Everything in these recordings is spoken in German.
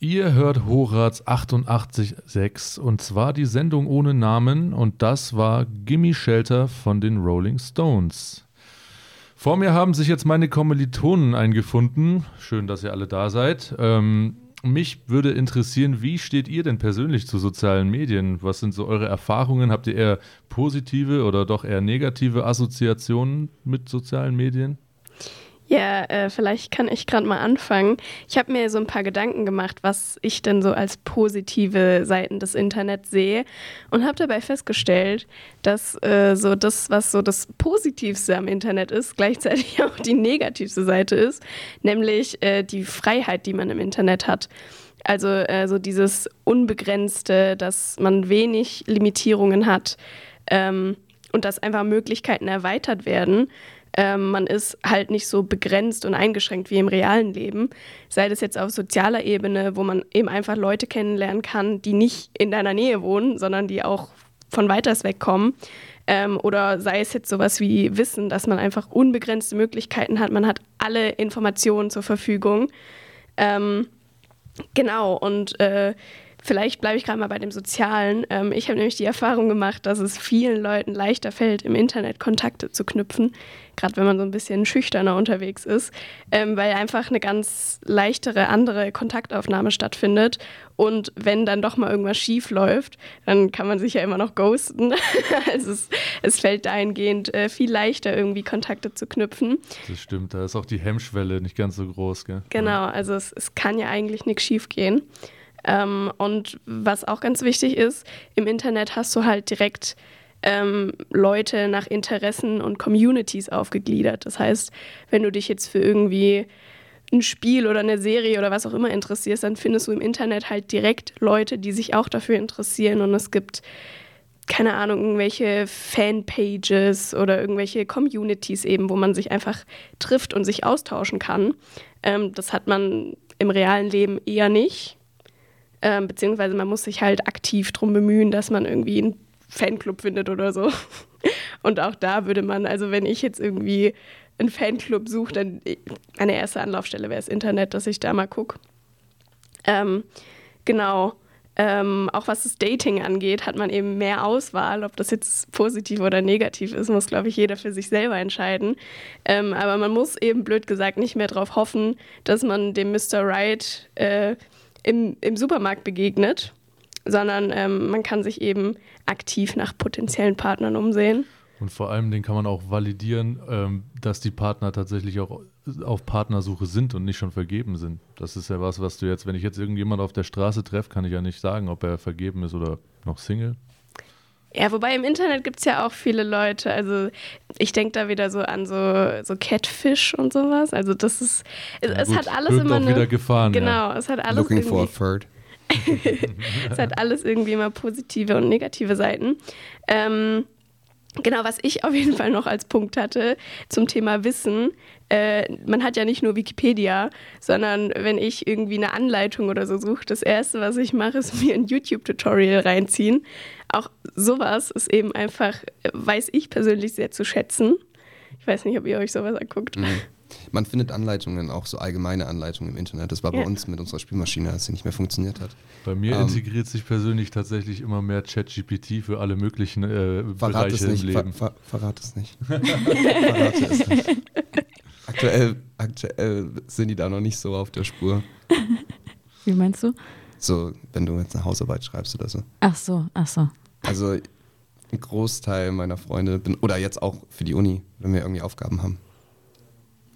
Ihr hört Horaz 88.6 und zwar die Sendung ohne Namen und das war Gimme Shelter von den Rolling Stones. Vor mir haben sich jetzt meine Kommilitonen eingefunden. Schön, dass ihr alle da seid. Ähm, mich würde interessieren, wie steht ihr denn persönlich zu sozialen Medien? Was sind so eure Erfahrungen? Habt ihr eher positive oder doch eher negative Assoziationen mit sozialen Medien? Ja, äh, vielleicht kann ich gerade mal anfangen. Ich habe mir so ein paar Gedanken gemacht, was ich denn so als positive Seiten des Internets sehe und habe dabei festgestellt, dass äh, so das, was so das Positivste am Internet ist, gleichzeitig auch die negativste Seite ist, nämlich äh, die Freiheit, die man im Internet hat. Also äh, so dieses Unbegrenzte, dass man wenig Limitierungen hat ähm, und dass einfach Möglichkeiten erweitert werden. Ähm, man ist halt nicht so begrenzt und eingeschränkt wie im realen Leben. Sei das jetzt auf sozialer Ebene, wo man eben einfach Leute kennenlernen kann, die nicht in deiner Nähe wohnen, sondern die auch von weiters weg kommen. Ähm, oder sei es jetzt sowas wie Wissen, dass man einfach unbegrenzte Möglichkeiten hat. Man hat alle Informationen zur Verfügung. Ähm, genau, und äh, Vielleicht bleibe ich gerade mal bei dem Sozialen. Ähm, ich habe nämlich die Erfahrung gemacht, dass es vielen Leuten leichter fällt, im Internet Kontakte zu knüpfen, gerade wenn man so ein bisschen schüchterner unterwegs ist, ähm, weil einfach eine ganz leichtere andere Kontaktaufnahme stattfindet. Und wenn dann doch mal irgendwas schief läuft, dann kann man sich ja immer noch ghosten. also es, es fällt dahingehend äh, viel leichter, irgendwie Kontakte zu knüpfen. Das stimmt, da ist auch die Hemmschwelle nicht ganz so groß. Gell? Genau, also es, es kann ja eigentlich nichts schief gehen. Ähm, und was auch ganz wichtig ist, im Internet hast du halt direkt ähm, Leute nach Interessen und Communities aufgegliedert. Das heißt, wenn du dich jetzt für irgendwie ein Spiel oder eine Serie oder was auch immer interessierst, dann findest du im Internet halt direkt Leute, die sich auch dafür interessieren. Und es gibt, keine Ahnung, irgendwelche Fanpages oder irgendwelche Communities eben, wo man sich einfach trifft und sich austauschen kann. Ähm, das hat man im realen Leben eher nicht. Ähm, beziehungsweise man muss sich halt aktiv darum bemühen, dass man irgendwie einen Fanclub findet oder so. Und auch da würde man, also wenn ich jetzt irgendwie einen Fanclub suche, dann meine erste Anlaufstelle wäre das Internet, dass ich da mal gucke. Ähm, genau. Ähm, auch was das Dating angeht, hat man eben mehr Auswahl. Ob das jetzt positiv oder negativ ist, muss, glaube ich, jeder für sich selber entscheiden. Ähm, aber man muss eben, blöd gesagt, nicht mehr darauf hoffen, dass man dem Mr. Right äh, im, im Supermarkt begegnet, sondern ähm, man kann sich eben aktiv nach potenziellen Partnern umsehen. Und vor allem, den kann man auch validieren, ähm, dass die Partner tatsächlich auch auf Partnersuche sind und nicht schon vergeben sind. Das ist ja was, was du jetzt, wenn ich jetzt irgendjemand auf der Straße treffe, kann ich ja nicht sagen, ob er vergeben ist oder noch Single. Ja, wobei im Internet gibt es ja auch viele Leute, also ich denke da wieder so an so, so Catfish und sowas. Also das ist, es, ja, es hat alles immer eine, wieder gefahren. Genau, ja. es hat alles Looking for a third. es hat alles irgendwie immer positive und negative Seiten. Ähm, Genau, was ich auf jeden Fall noch als Punkt hatte zum Thema Wissen. Äh, man hat ja nicht nur Wikipedia, sondern wenn ich irgendwie eine Anleitung oder so suche, das Erste, was ich mache, ist mir ein YouTube-Tutorial reinziehen. Auch sowas ist eben einfach, weiß ich persönlich sehr zu schätzen. Ich weiß nicht, ob ihr euch sowas anguckt. Mhm. Man findet Anleitungen, auch so allgemeine Anleitungen im Internet. Das war bei ja. uns mit unserer Spielmaschine, als sie nicht mehr funktioniert hat. Bei mir ähm, integriert sich persönlich tatsächlich immer mehr ChatGPT für alle möglichen äh, Bereiche nicht, im Leben. Ver, ver, verrat es nicht. Verrate es nicht. Aktuell, aktuell sind die da noch nicht so auf der Spur. Wie meinst du? So, wenn du jetzt eine Hausarbeit schreibst oder so. Ach so, ach so. Also ein Großteil meiner Freunde, bin, oder jetzt auch für die Uni, wenn wir irgendwie Aufgaben haben,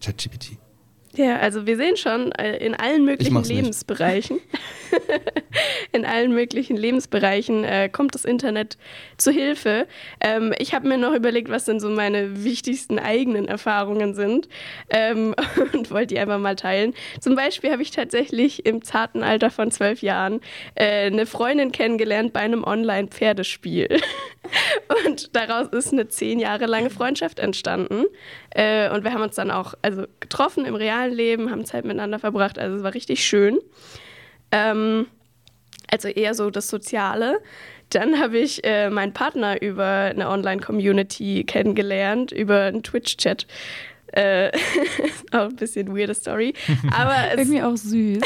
ChatGPT. Ja, also wir sehen schon äh, in allen möglichen Lebensbereichen, in allen möglichen Lebensbereichen äh, kommt das Internet zu Hilfe. Ähm, ich habe mir noch überlegt, was denn so meine wichtigsten eigenen Erfahrungen sind ähm, und wollte die einfach mal teilen. Zum Beispiel habe ich tatsächlich im zarten Alter von zwölf Jahren äh, eine Freundin kennengelernt bei einem Online-Pferdespiel. und daraus ist eine zehn Jahre lange Freundschaft entstanden. Äh, und wir haben uns dann auch also getroffen im realen Leben, haben Zeit miteinander verbracht. Also es war richtig schön. Ähm, also eher so das Soziale. Dann habe ich äh, meinen Partner über eine Online-Community kennengelernt, über einen Twitch-Chat. Äh, auch ein bisschen weirde Story. Aber irgendwie auch süß.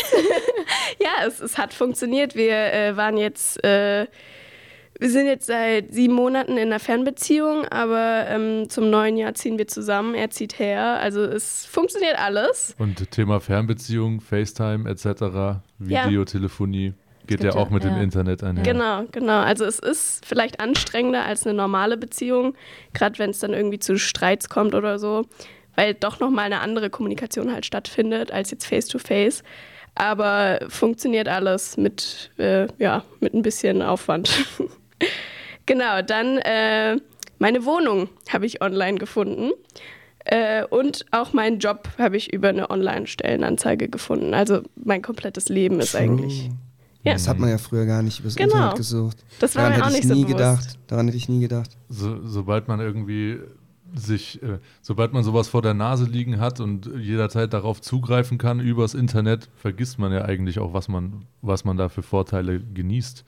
ja, es, es hat funktioniert. Wir äh, waren jetzt, äh, wir sind jetzt seit sieben Monaten in einer Fernbeziehung, aber ähm, zum neuen Jahr ziehen wir zusammen. Er zieht her. Also es funktioniert alles. Und Thema Fernbeziehung, FaceTime etc., Videotelefonie. Geht ja auch mit ja. dem Internet einher. Genau, genau. Also es ist vielleicht anstrengender als eine normale Beziehung, gerade wenn es dann irgendwie zu Streits kommt oder so, weil doch nochmal eine andere Kommunikation halt stattfindet als jetzt face-to-face. -face. Aber funktioniert alles mit, äh, ja, mit ein bisschen Aufwand. genau, dann äh, meine Wohnung habe ich online gefunden. Äh, und auch meinen Job habe ich über eine Online-Stellenanzeige gefunden. Also mein komplettes Leben ist True. eigentlich ja. Das hat man ja früher gar nicht übers genau. Internet gesucht. Das war Daran mir auch nicht nie so gedacht. Daran hätte ich nie gedacht. So, sobald man irgendwie sich, äh, sobald man sowas vor der Nase liegen hat und jederzeit darauf zugreifen kann übers Internet, vergisst man ja eigentlich auch, was man, was man da für Vorteile genießt.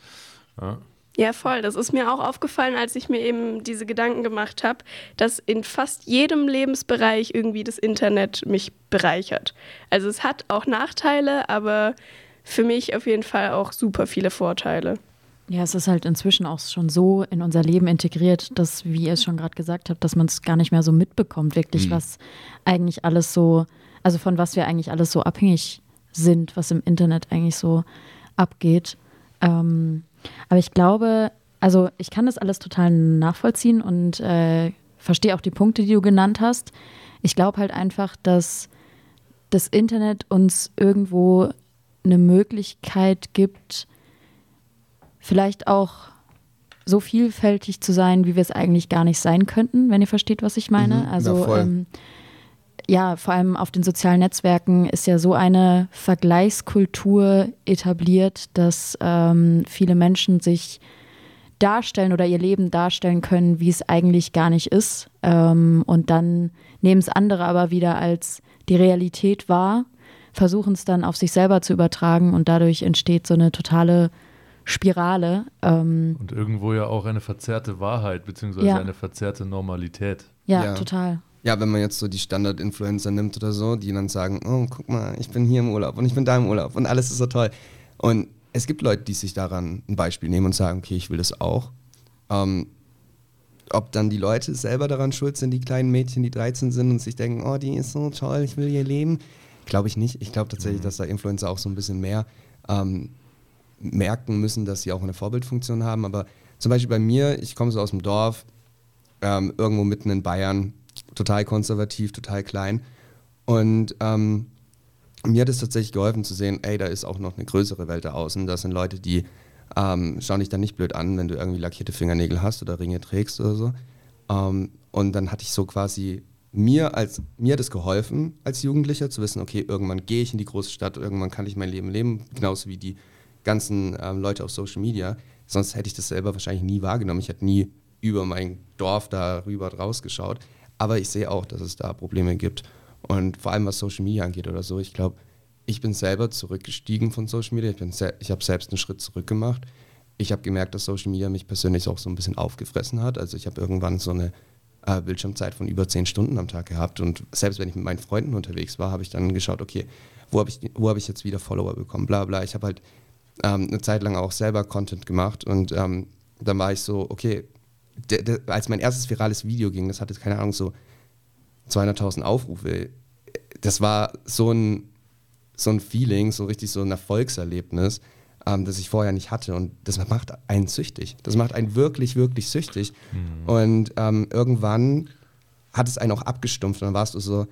Ja. Ja, voll. Das ist mir auch aufgefallen, als ich mir eben diese Gedanken gemacht habe, dass in fast jedem Lebensbereich irgendwie das Internet mich bereichert. Also es hat auch Nachteile, aber für mich auf jeden Fall auch super viele Vorteile. Ja, es ist halt inzwischen auch schon so in unser Leben integriert, dass, wie ihr es schon gerade gesagt habt, dass man es gar nicht mehr so mitbekommt, wirklich, mhm. was eigentlich alles so, also von was wir eigentlich alles so abhängig sind, was im Internet eigentlich so abgeht. Ähm, aber ich glaube, also ich kann das alles total nachvollziehen und äh, verstehe auch die Punkte, die du genannt hast. Ich glaube halt einfach, dass das Internet uns irgendwo eine Möglichkeit gibt, vielleicht auch so vielfältig zu sein, wie wir es eigentlich gar nicht sein könnten, wenn ihr versteht, was ich meine. Mhm, also ähm, ja, vor allem auf den sozialen Netzwerken ist ja so eine Vergleichskultur etabliert, dass ähm, viele Menschen sich darstellen oder ihr Leben darstellen können, wie es eigentlich gar nicht ist. Ähm, und dann nehmen es andere aber wieder als die Realität wahr versuchen es dann auf sich selber zu übertragen und dadurch entsteht so eine totale Spirale. Ähm und irgendwo ja auch eine verzerrte Wahrheit, beziehungsweise ja. eine verzerrte Normalität. Ja, ja, total. Ja, wenn man jetzt so die Standard-Influencer nimmt oder so, die dann sagen, oh, guck mal, ich bin hier im Urlaub und ich bin da im Urlaub und alles ist so toll. Und es gibt Leute, die sich daran ein Beispiel nehmen und sagen, okay, ich will das auch. Ähm, ob dann die Leute selber daran schuld sind, die kleinen Mädchen, die 13 sind und sich denken, oh, die ist so toll, ich will ihr Leben. Glaube ich nicht. Ich glaube tatsächlich, mhm. dass da Influencer auch so ein bisschen mehr ähm, merken müssen, dass sie auch eine Vorbildfunktion haben. Aber zum Beispiel bei mir, ich komme so aus dem Dorf, ähm, irgendwo mitten in Bayern, total konservativ, total klein. Und ähm, mir hat es tatsächlich geholfen zu sehen, ey, da ist auch noch eine größere Welt da außen. Das sind Leute, die ähm, schauen dich dann nicht blöd an, wenn du irgendwie lackierte Fingernägel hast oder Ringe trägst oder so. Ähm, und dann hatte ich so quasi mir als mir hat es geholfen als Jugendlicher zu wissen, okay, irgendwann gehe ich in die große Stadt, irgendwann kann ich mein Leben leben, genauso wie die ganzen ähm, Leute auf Social Media. Sonst hätte ich das selber wahrscheinlich nie wahrgenommen. Ich hätte nie über mein Dorf darüber rausgeschaut. Aber ich sehe auch, dass es da Probleme gibt. Und vor allem was Social Media angeht oder so, ich glaube, ich bin selber zurückgestiegen von Social Media. Ich, ich habe selbst einen Schritt zurück gemacht. Ich habe gemerkt, dass Social Media mich persönlich auch so ein bisschen aufgefressen hat. Also ich habe irgendwann so eine äh, Bildschirmzeit von über zehn Stunden am Tag gehabt. Und selbst wenn ich mit meinen Freunden unterwegs war, habe ich dann geschaut, okay, wo habe ich, hab ich jetzt wieder Follower bekommen, bla bla. Ich habe halt ähm, eine Zeit lang auch selber Content gemacht und ähm, dann war ich so, okay, de, de, als mein erstes virales Video ging, das hatte, keine Ahnung, so 200.000 Aufrufe. Das war so ein, so ein Feeling, so richtig so ein Erfolgserlebnis ähm, das ich vorher nicht hatte. Und das macht einen süchtig. Das macht einen wirklich, wirklich süchtig. Mhm. Und ähm, irgendwann hat es einen auch abgestumpft. Und dann warst du so,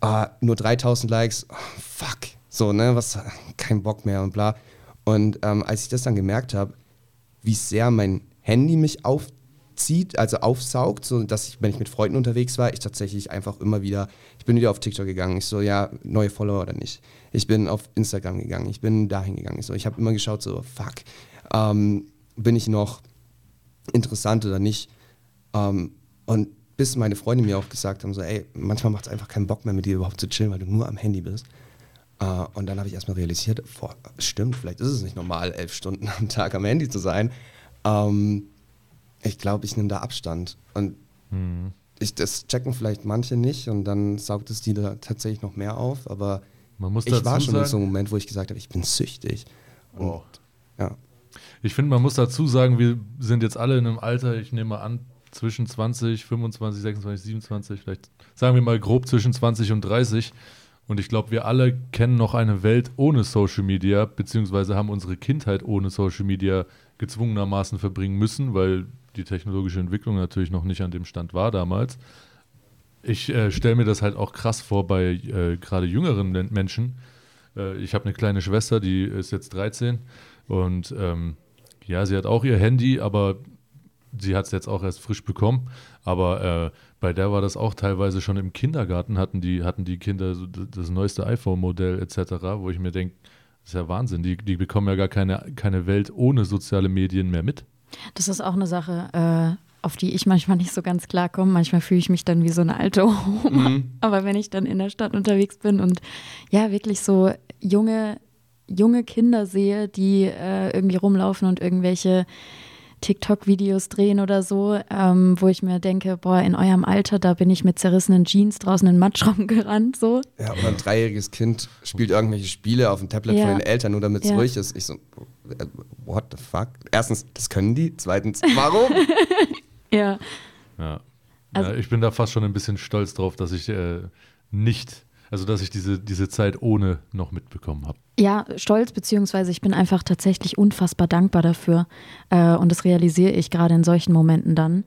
ah, nur 3000 Likes, oh, fuck. So, ne, was, kein Bock mehr und bla. Und ähm, als ich das dann gemerkt habe, wie sehr mein Handy mich auf, zieht, also aufsaugt, so dass ich, wenn ich mit Freunden unterwegs war, ich tatsächlich einfach immer wieder, ich bin wieder auf TikTok gegangen, ich so, ja, neue Follower oder nicht. Ich bin auf Instagram gegangen, ich bin dahin gegangen. Ich, so, ich habe immer geschaut, so, fuck, ähm, bin ich noch interessant oder nicht? Ähm, und bis meine Freunde mir auch gesagt haben, so, ey, manchmal macht es einfach keinen Bock mehr, mit dir überhaupt zu chillen, weil du nur am Handy bist. Uh, und dann habe ich erstmal realisiert, boah, stimmt, vielleicht ist es nicht normal, elf Stunden am Tag am Handy zu sein. Um, ähm, ich glaube, ich nehme da Abstand. Und mhm. ich, das checken vielleicht manche nicht und dann saugt es die da tatsächlich noch mehr auf. Aber Man muss ich war schon sagen, in so einem Moment, wo ich gesagt habe, ich bin süchtig. Und, Oh. ja. Ich finde, man muss dazu sagen, wir sind jetzt alle in einem Alter, ich nehme mal an, zwischen 20, 25, 26, 27, vielleicht sagen wir mal grob zwischen 20 und 30. Und ich glaube, wir alle kennen noch eine Welt ohne Social Media, beziehungsweise haben unsere Kindheit ohne Social Media gezwungenermaßen verbringen müssen, weil die technologische Entwicklung natürlich noch nicht an dem Stand war damals. Ich äh, stelle mir das halt auch krass vor bei äh, gerade jüngeren Men- Menschen. Äh, ich habe eine kleine Schwester, die ist jetzt 13 und ähm, ja, sie hat auch ihr Handy, aber sie hat es jetzt auch erst frisch bekommen. Aber äh, bei der war das auch teilweise schon im Kindergarten, hatten die, hatten die Kinder so das neueste iPhone-Modell etc., wo ich mir denke, das ist ja Wahnsinn, die, die bekommen ja gar keine, keine Welt ohne soziale Medien mehr mit. Das ist auch eine Sache, äh, auf die ich manchmal nicht so ganz klarkomme. Manchmal fühle ich mich dann wie so eine alte Oma. Aber wenn ich dann in der Stadt unterwegs bin und ja, wirklich so junge, junge Kinder sehe, die äh, irgendwie rumlaufen und irgendwelche TikTok-Videos drehen oder so, ähm, wo ich mir denke, boah, in eurem Alter, da bin ich mit zerrissenen Jeans draußen in Matsch rumgerannt, so. ja, oder ein dreijähriges Kind spielt irgendwelche Spiele auf dem Tablet Ja. von den Eltern, nur damit es Ja. ruhig ist. Ich so, äh, what the fuck? Erstens, das können die. Zweitens, warum? Ja. Ja. Also- ja, ich bin da fast schon ein bisschen stolz drauf, dass ich äh, nicht, also dass ich diese, diese Zeit ohne noch mitbekommen habe. Ja, stolz, beziehungsweise ich bin einfach tatsächlich unfassbar dankbar dafür. Äh, und das realisiere ich gerade in solchen Momenten dann.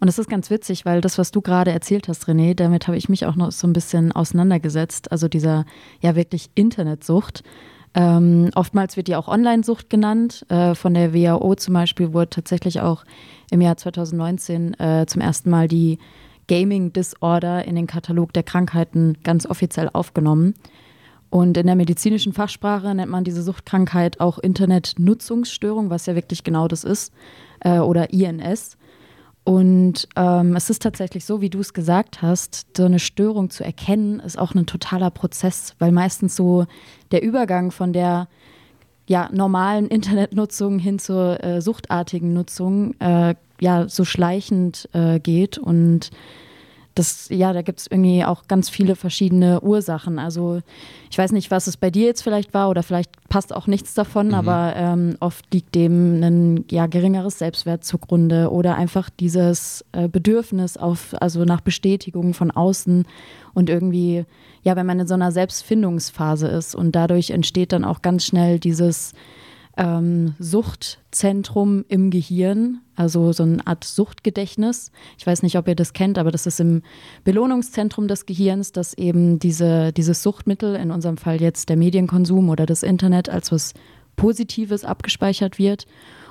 Und es ist ganz witzig, weil das, was du gerade erzählt hast, René, damit habe ich mich auch noch so ein bisschen auseinandergesetzt. Also dieser ja wirklich Internetsucht. Ähm, oftmals wird die auch Online-Sucht genannt. Äh, von der WHO zum Beispiel wurde tatsächlich auch im Jahr 2019 äh, zum ersten Mal die Gaming Disorder in den Katalog der Krankheiten ganz offiziell aufgenommen. Und in der medizinischen Fachsprache nennt man diese Suchtkrankheit auch Internetnutzungsstörung, was ja wirklich genau das ist, äh, oder INS. Und ähm, es ist tatsächlich so, wie du es gesagt hast, so eine Störung zu erkennen, ist auch ein totaler Prozess, weil meistens so der Übergang von der ja, normalen Internetnutzung hin zur äh, suchtartigen Nutzung äh, ja so schleichend äh, geht und das, ja, da gibt es irgendwie auch ganz viele verschiedene Ursachen. Also ich weiß nicht, was es bei dir jetzt vielleicht war oder vielleicht passt auch nichts davon, aber ähm, oft liegt dem ein ja, geringeres Selbstwert zugrunde oder einfach dieses äh, Bedürfnis auf, also nach Bestätigung von außen und irgendwie, ja, wenn man in so einer Selbstfindungsphase ist und dadurch entsteht dann auch ganz schnell dieses ähm, Suchtzentrum im Gehirn, also so eine Art Suchtgedächtnis. Ich weiß nicht, ob ihr das kennt, aber das ist im Belohnungszentrum des Gehirns, dass eben diese, dieses Suchtmittel, in unserem Fall jetzt der Medienkonsum oder das Internet, als was Positives abgespeichert wird.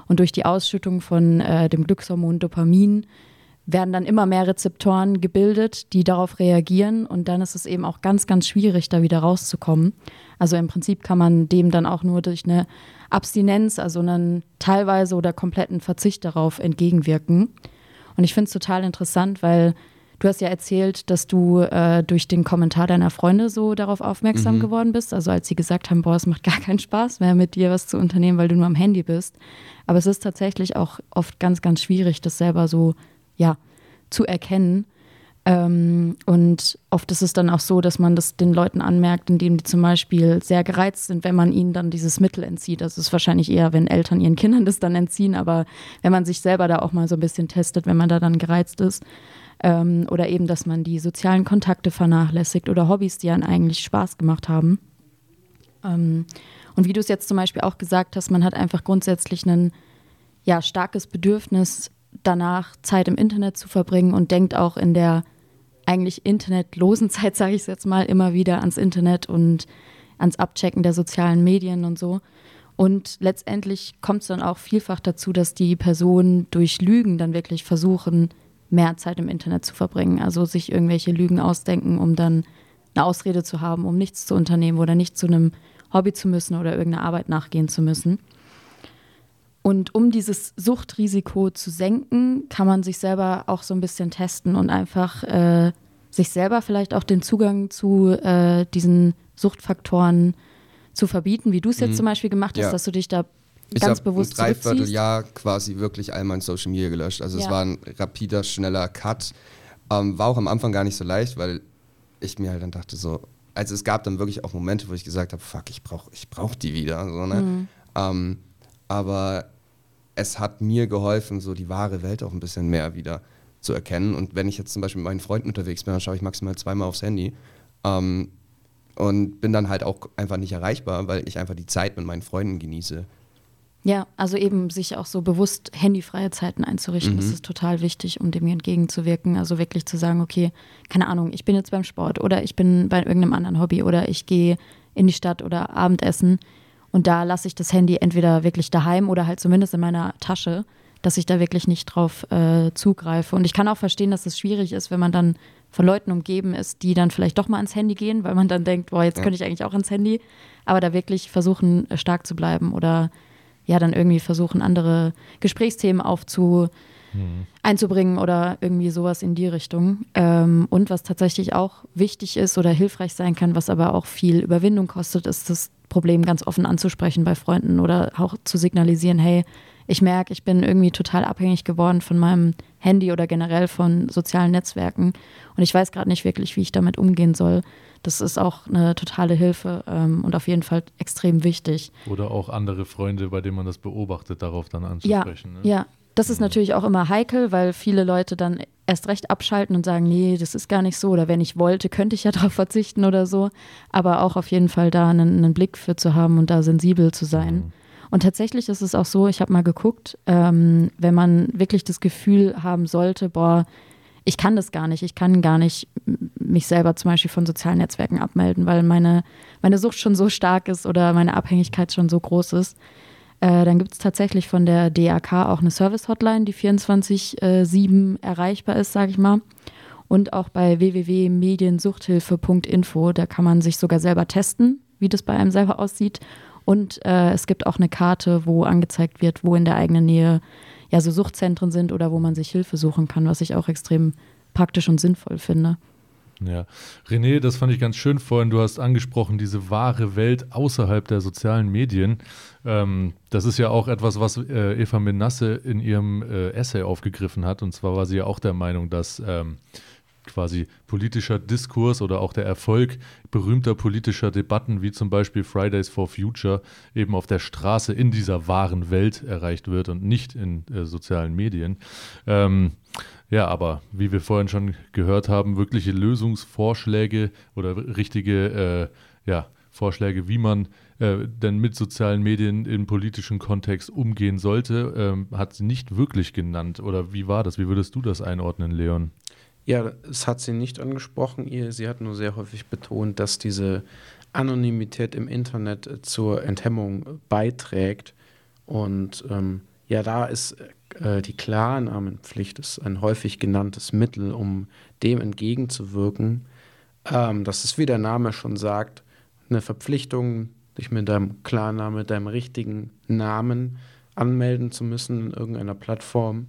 Und durch die Ausschüttung von äh, dem Glückshormon Dopamin werden dann immer mehr Rezeptoren gebildet, die darauf reagieren und dann ist es eben auch ganz, ganz schwierig, da wieder rauszukommen. Also im Prinzip kann man dem dann auch nur durch eine Abstinenz, also einen teilweise oder kompletten Verzicht darauf entgegenwirken. Und ich finde es total interessant, weil du hast ja erzählt, dass du äh, durch den Kommentar deiner Freunde so darauf aufmerksam geworden bist. Also als sie gesagt haben, boah, es macht gar keinen Spaß mehr mit dir was zu unternehmen, weil du nur am Handy bist. Aber es ist tatsächlich auch oft ganz, ganz schwierig, das selber so ja, zu erkennen. Ähm, und oft ist es dann auch so, dass man das den Leuten anmerkt, indem die zum Beispiel sehr gereizt sind, wenn man ihnen dann dieses Mittel entzieht. Das ist wahrscheinlich eher, wenn Eltern ihren Kindern das dann entziehen, aber wenn man sich selber da auch mal so ein bisschen testet, wenn man da dann gereizt ist. Ähm, oder eben, dass man die sozialen Kontakte vernachlässigt oder Hobbys, die einen eigentlich Spaß gemacht haben. Ähm, und wie du es jetzt zum Beispiel auch gesagt hast, man hat einfach grundsätzlich ein ja, starkes Bedürfnis danach, Zeit im Internet zu verbringen und denkt auch in der eigentlich internetlosen Zeit, sage ich es jetzt mal, immer wieder ans Internet und ans Abchecken der sozialen Medien und so. Und letztendlich kommt es dann auch vielfach dazu, dass die Personen durch Lügen dann wirklich versuchen, mehr Zeit im Internet zu verbringen. Also sich irgendwelche Lügen ausdenken, um dann eine Ausrede zu haben, um nichts zu unternehmen oder nicht zu einem Hobby zu müssen oder irgendeiner Arbeit nachgehen zu müssen. Und um dieses Suchtrisiko zu senken, kann man sich selber auch so ein bisschen testen und einfach äh, sich selber vielleicht auch den Zugang zu äh, diesen Suchtfaktoren zu verbieten, wie du es jetzt zum Beispiel gemacht hast, Ja. dass du dich da Ich ganz ein bewusst zurückziehst. Dreivierteljahr quasi wirklich all mein Social Media gelöscht. Also es Ja. war ein rapider, schneller Cut. Ähm, war auch am Anfang gar nicht so leicht, weil ich mir halt dann dachte so, also es gab dann wirklich auch Momente, wo ich gesagt habe, fuck, ich brauche ich brauch die wieder. So, ne? Mhm. Ähm, aber es hat mir geholfen, so die wahre Welt auch ein bisschen mehr wieder zu erkennen. Und wenn ich jetzt zum Beispiel mit meinen Freunden unterwegs bin, dann schaue ich maximal zweimal aufs Handy. Ähm, und bin dann halt auch einfach nicht erreichbar, weil ich einfach die Zeit mit meinen Freunden genieße. Ja, also eben sich auch so bewusst handyfreie Zeiten einzurichten, mhm. das ist total wichtig, um dem entgegenzuwirken. Also wirklich zu sagen, okay, keine Ahnung, ich bin jetzt beim Sport oder ich bin bei irgendeinem anderen Hobby oder ich gehe in die Stadt oder Abendessen und da lasse ich das Handy entweder wirklich daheim oder halt zumindest in meiner Tasche, dass ich da wirklich nicht drauf äh, zugreife. Und ich kann auch verstehen, dass es schwierig ist, wenn man dann von Leuten umgeben ist, die dann vielleicht doch mal ans Handy gehen, weil man dann denkt, boah, jetzt ja. könnte ich eigentlich auch ins Handy. Aber da wirklich versuchen, äh, stark zu bleiben oder ja, dann irgendwie versuchen, andere Gesprächsthemen aufzu, mhm. einzubringen oder irgendwie sowas in die Richtung. Ähm, und was tatsächlich auch wichtig ist oder hilfreich sein kann, was aber auch viel Überwindung kostet, ist das Problem ganz offen anzusprechen bei Freunden oder auch zu signalisieren, hey, ich merke, ich bin irgendwie total abhängig geworden von meinem Handy oder generell von sozialen Netzwerken und ich weiß gerade nicht wirklich, wie ich damit umgehen soll. Das ist auch eine totale Hilfe ähm, und auf jeden Fall extrem wichtig. Oder auch andere Freunde, bei denen man das beobachtet, darauf dann anzusprechen. Ja, ne? ja. Das ist natürlich auch immer heikel, weil viele Leute dann erst recht abschalten und sagen, nee, das ist gar nicht so oder wenn ich wollte, könnte ich ja darauf verzichten oder so. Aber auch auf jeden Fall da einen, einen Blick für zu haben und da sensibel zu sein. Mhm. Und tatsächlich ist es auch so, ich habe mal geguckt, ähm, wenn man wirklich das Gefühl haben sollte, boah, ich kann das gar nicht, ich kann gar nicht mich selber zum Beispiel von sozialen Netzwerken abmelden, weil meine, meine Sucht schon so stark ist oder meine Abhängigkeit schon so groß ist. Äh, dann gibt es tatsächlich von der DAK auch eine Service-Hotline, die 24-7 äh, erreichbar ist, sage ich mal. Und auch bei www.mediensuchthilfe.info, da kann man sich sogar selber testen, wie das bei einem selber aussieht und äh, es gibt auch eine Karte, wo angezeigt wird, wo in der eigenen Nähe ja so Suchtzentren sind oder wo man sich Hilfe suchen kann, was ich auch extrem praktisch und sinnvoll finde. Ja, René, das fand ich ganz schön vorhin. Du hast angesprochen, diese wahre Welt außerhalb der sozialen Medien. Ähm, das ist ja auch etwas, was äh, Eva Menasse in ihrem äh, Essay aufgegriffen hat. Und zwar war sie ja auch der Meinung, dass ähm, quasi politischer Diskurs oder auch der Erfolg berühmter politischer Debatten, wie zum Beispiel Fridays for Future, eben auf der Straße in dieser wahren Welt erreicht wird und nicht in äh, sozialen Medien. Ähm, ja, aber wie wir vorhin schon gehört haben, wirkliche Lösungsvorschläge oder richtige äh, ja, Vorschläge, wie man äh, denn mit sozialen Medien im politischen Kontext umgehen sollte, ähm, hat sie nicht wirklich genannt. Oder wie war das? Wie würdest du das einordnen, Leon? Ja, es hat sie nicht angesprochen. Ihr, sie hat nur sehr häufig betont, dass diese Anonymität im Internet äh, zur Enthemmung beiträgt. Und ähm, ja, da ist äh, die Klarnamenpflicht ist ein häufig genanntes Mittel, um dem entgegenzuwirken. Ähm, das ist, wie der Name schon sagt, eine Verpflichtung, dich mit deinem Klarnamen, deinem richtigen Namen anmelden zu müssen in irgendeiner Plattform,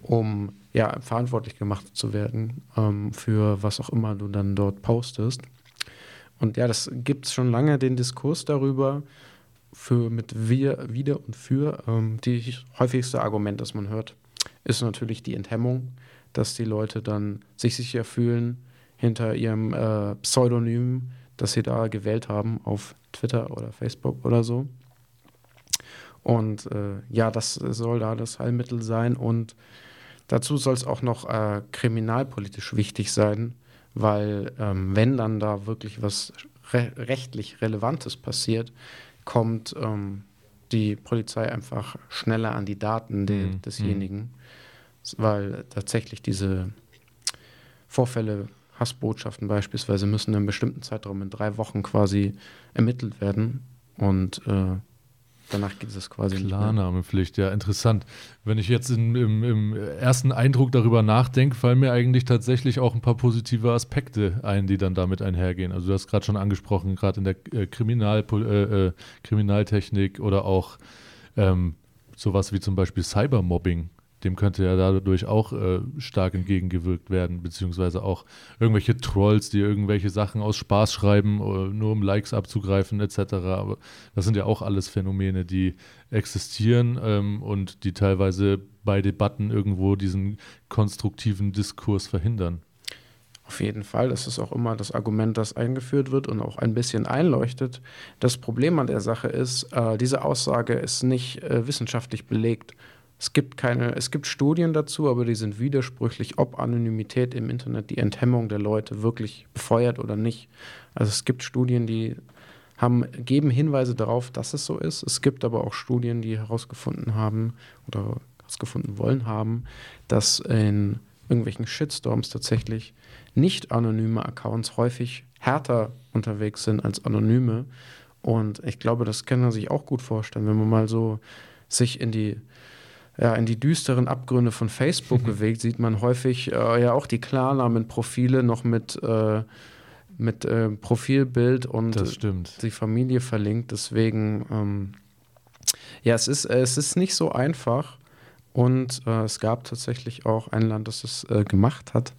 um ja, verantwortlich gemacht zu werden ähm, für was auch immer du dann dort postest. Und ja, das gibt es schon lange den Diskurs darüber, für mit wir, wieder und für. Ähm, die häufigste Argument, das man hört, ist natürlich die Enthemmung, dass die Leute dann sich sicher fühlen hinter ihrem äh, Pseudonym, das sie da gewählt haben auf Twitter oder Facebook oder so. Und äh, ja, das soll da das Heilmittel sein und Dazu soll es auch noch äh, kriminalpolitisch wichtig sein, weil ähm, wenn dann da wirklich was re rechtlich Relevantes passiert, kommt ähm, die Polizei einfach schneller an die Daten de mhm. desjenigen, mhm. weil tatsächlich diese Vorfälle, Hassbotschaften beispielsweise, müssen in einem bestimmten Zeitraum in drei Wochen quasi ermittelt werden und äh, Danach gibt es quasi Klarnamepflicht, ja, interessant. Wenn ich jetzt in, im, im, ersten Eindruck darüber nachdenke, fallen mir eigentlich tatsächlich auch ein paar positive Aspekte ein, die dann damit einhergehen. Also du hast gerade schon angesprochen, gerade in der äh, äh, äh, Kriminaltechnik oder auch ähm, sowas wie zum Beispiel Cybermobbing dem könnte ja dadurch auch äh, stark entgegengewirkt werden, beziehungsweise auch irgendwelche Trolls, die irgendwelche Sachen aus Spaß schreiben, äh, nur um Likes abzugreifen etc. Aber das sind ja auch alles Phänomene, die existieren ähm, und die teilweise bei Debatten irgendwo diesen konstruktiven Diskurs verhindern. Auf jeden Fall. Das ist auch immer das Argument, das eingeführt wird und auch ein bisschen einleuchtet. Das Problem an der Sache ist, äh, diese Aussage ist nicht äh, wissenschaftlich belegt. Es gibt keine, es gibt Studien dazu, aber die sind widersprüchlich, ob Anonymität im Internet die Enthemmung der Leute wirklich befeuert oder nicht. Also es gibt Studien, die haben, geben Hinweise darauf, dass es so ist. Es gibt aber auch Studien, die herausgefunden haben oder herausgefunden wollen haben, dass in irgendwelchen Shitstorms tatsächlich nicht anonyme Accounts häufig härter unterwegs sind als anonyme. Und ich glaube, das kann man sich auch gut vorstellen, wenn man mal so sich in die ja, in die düsteren Abgründe von Facebook bewegt, sieht man häufig äh, ja auch die Klarnamen-Profile noch mit, äh, mit äh, Profilbild und die Familie verlinkt. Deswegen, ähm, ja, es ist, es ist nicht so einfach. Und äh, es gab tatsächlich auch ein Land, das es äh, gemacht hat,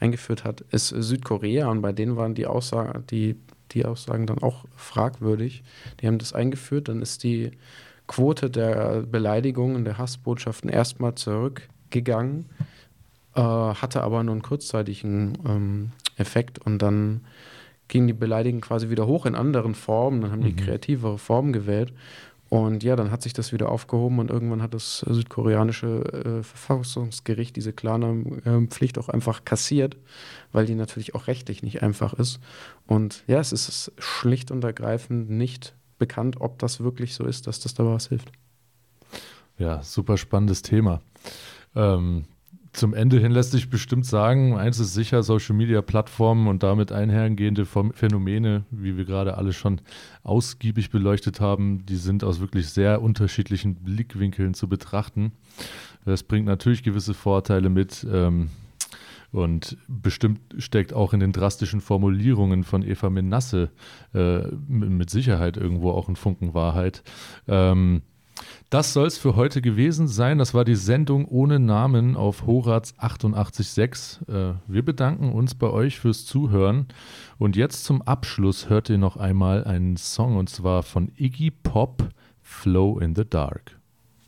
eingeführt hat, ist Südkorea. Und bei denen waren die Aussagen, die, die Aussagen dann auch fragwürdig. Die haben das eingeführt, dann ist die Quote der Beleidigungen, der Hassbotschaften erstmal zurückgegangen, äh, hatte aber nur einen kurzzeitigen ähm, Effekt und dann gingen die Beleidigungen quasi wieder hoch in anderen Formen. Dann haben die mhm. kreativere Formen gewählt. Und ja, dann hat sich das wieder aufgehoben und irgendwann hat das südkoreanische äh, Verfassungsgericht diese Klarnamenpflicht auch einfach kassiert, weil die natürlich auch rechtlich nicht einfach ist. Und ja, es ist schlicht und ergreifend nicht bekannt, ob das wirklich so ist, dass das da was hilft. Ja, super spannendes Thema. Ähm, zum Ende hin lässt sich bestimmt sagen, eins ist sicher, Social-Media-Plattformen und damit einhergehende Phänomene, wie wir gerade alle schon ausgiebig beleuchtet haben, die sind aus wirklich sehr unterschiedlichen Blickwinkeln zu betrachten. Das bringt natürlich gewisse Vorteile mit. Ähm, und bestimmt steckt auch in den drastischen Formulierungen von Eva Menasse äh, mit Sicherheit irgendwo auch ein Funken Wahrheit. Ähm, das soll es für heute gewesen sein. Das war die Sendung ohne Namen auf Horaz 88.6. Äh, wir bedanken uns bei euch fürs Zuhören. Und jetzt zum Abschluss hört ihr noch einmal einen Song und zwar von Iggy Pop, Flow in the Dark.